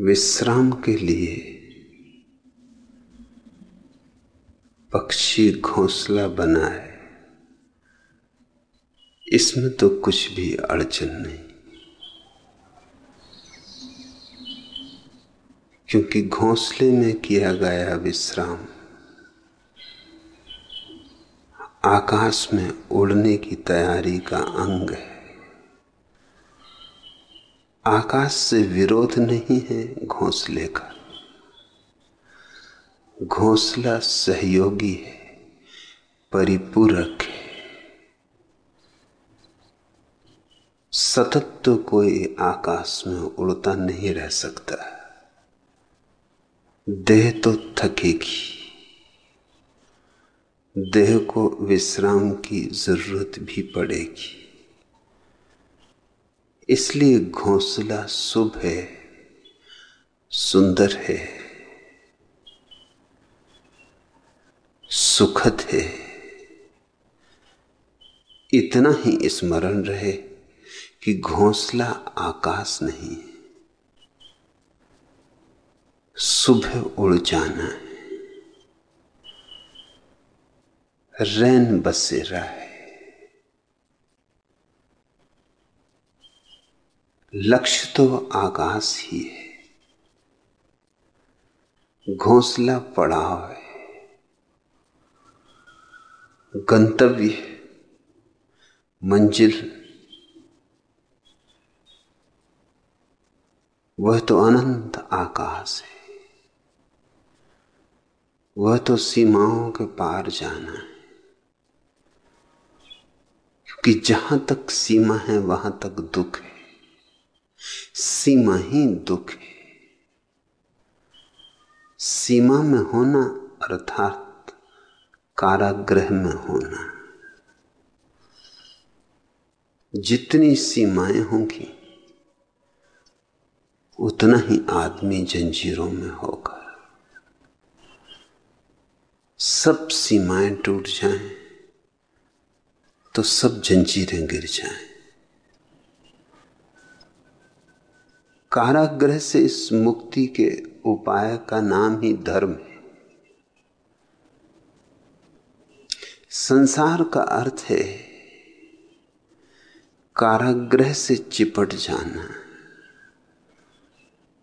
विश्राम के लिए पक्षी घोंसला बनाए। इसमें तो कुछ भी अड़चन नहीं। क्योंकि घोंसले में किया गया विश्राम आकाश में उड़ने की तैयारी का अंग है। आकाश से विरोध नहीं है घोंसले का घोंसला सहयोगी है, परिपूरक है। सतत तो कोई आकाश में उड़ता नहीं रह सकता। देह तो थकेगी। देह को विश्राम की ज़रूरत भी पड़ेगी। इसलिए घोंसला शुभ है, सुंदर है, सुखद है। इतना ही स्मरण रहे कि घोंसला आकाश नहीं सुबह उड़ जाना है। रैन बसेरा है। लक्ष्य तो आकाश ही है। घोंसला पड़ाव है। गंतव्य मंजिल। वह तो अनंत आकाश है। वह तो सीमाओं के पार जाना है। क्योंकि जहाँ तक सीमा है, वहाँ तक दुख है। सीमा ही दुख है सीमा में होना अर्थात कारागृह में होना जितनी सीमाएँ होंगी उतना ही आदमी जंजीरों में होगा सब सीमाएँ टूट जाएँ तो सब जंजीरें गिर जाएँ कारागृह से इस मुक्ति के उपाय का नाम ही धर्म है। संसार का अर्थ है कारागृह से चिपट जाना,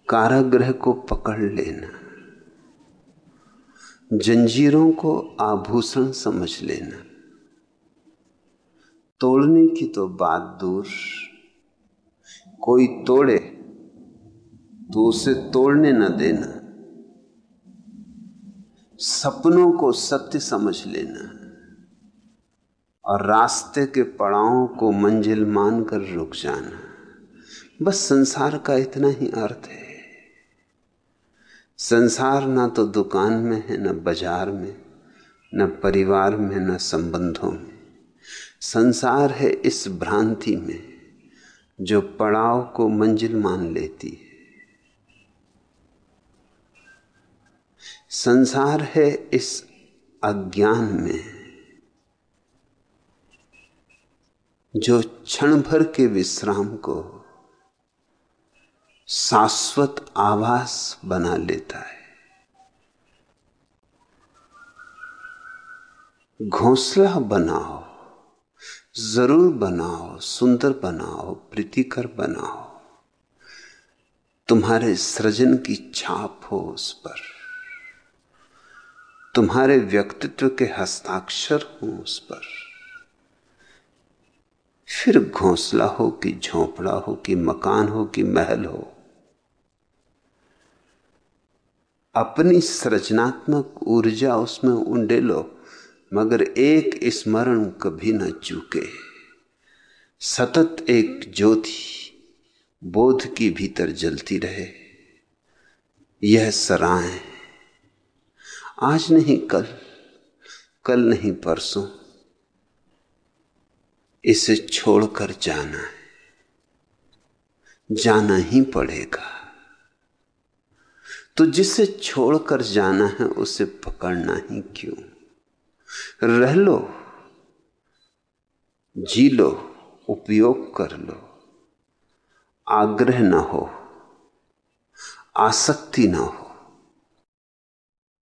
कारागृह को पकड़ लेना, जंजीरों को आभूषण समझ लेना। तोड़ने की तो बात दूर, कोई तोड़े तो उसे तोड़ने न देना। सपनों को सत्य समझ लेना। और रास्ते के पड़ावों को मंजिल मानकर रुक जाना। बस संसार का इतना ही अर्थ है। संसार ना तो दुकान में है, ना बाज़ार में, न परिवार में, न संबंधों में। संसार है इस भ्रांति में, जो पड़ाव को मंजिल मान लेती है। संसार है इस अज्ञान में। जो क्षण भर के विश्राम को शाश्वत आवास बना लेता है। घोंसला बनाओ, ज़रूर बनाओ, सुंदर बनाओ, प्रीतिकर बनाओ। तुम्हारे सृजन की छाप हो उस पर। तुम्हारे व्यक्तित्व के हस्ताक्षर हो उस पर। फिर घोंसला हो कि झोंपड़ा हो कि मकान हो कि महल हो, अपनी सृजनात्मक ऊर्जा उसमें उंडे लो, मगर एक स्मरण कभी न चूके। सतत एक ज्योति बोध की भीतर जलती रहे। यह सराय आज नहीं, कल। कल नहीं, परसों। इसे छोड़कर जाना है। जाना ही पड़ेगा। तो जिसे छोड़कर जाना है, उसे पकड़ना ही क्यों? रह लो। जी लो। उपयोग कर लो। आग्रह ना हो। आसक्ति ना हो।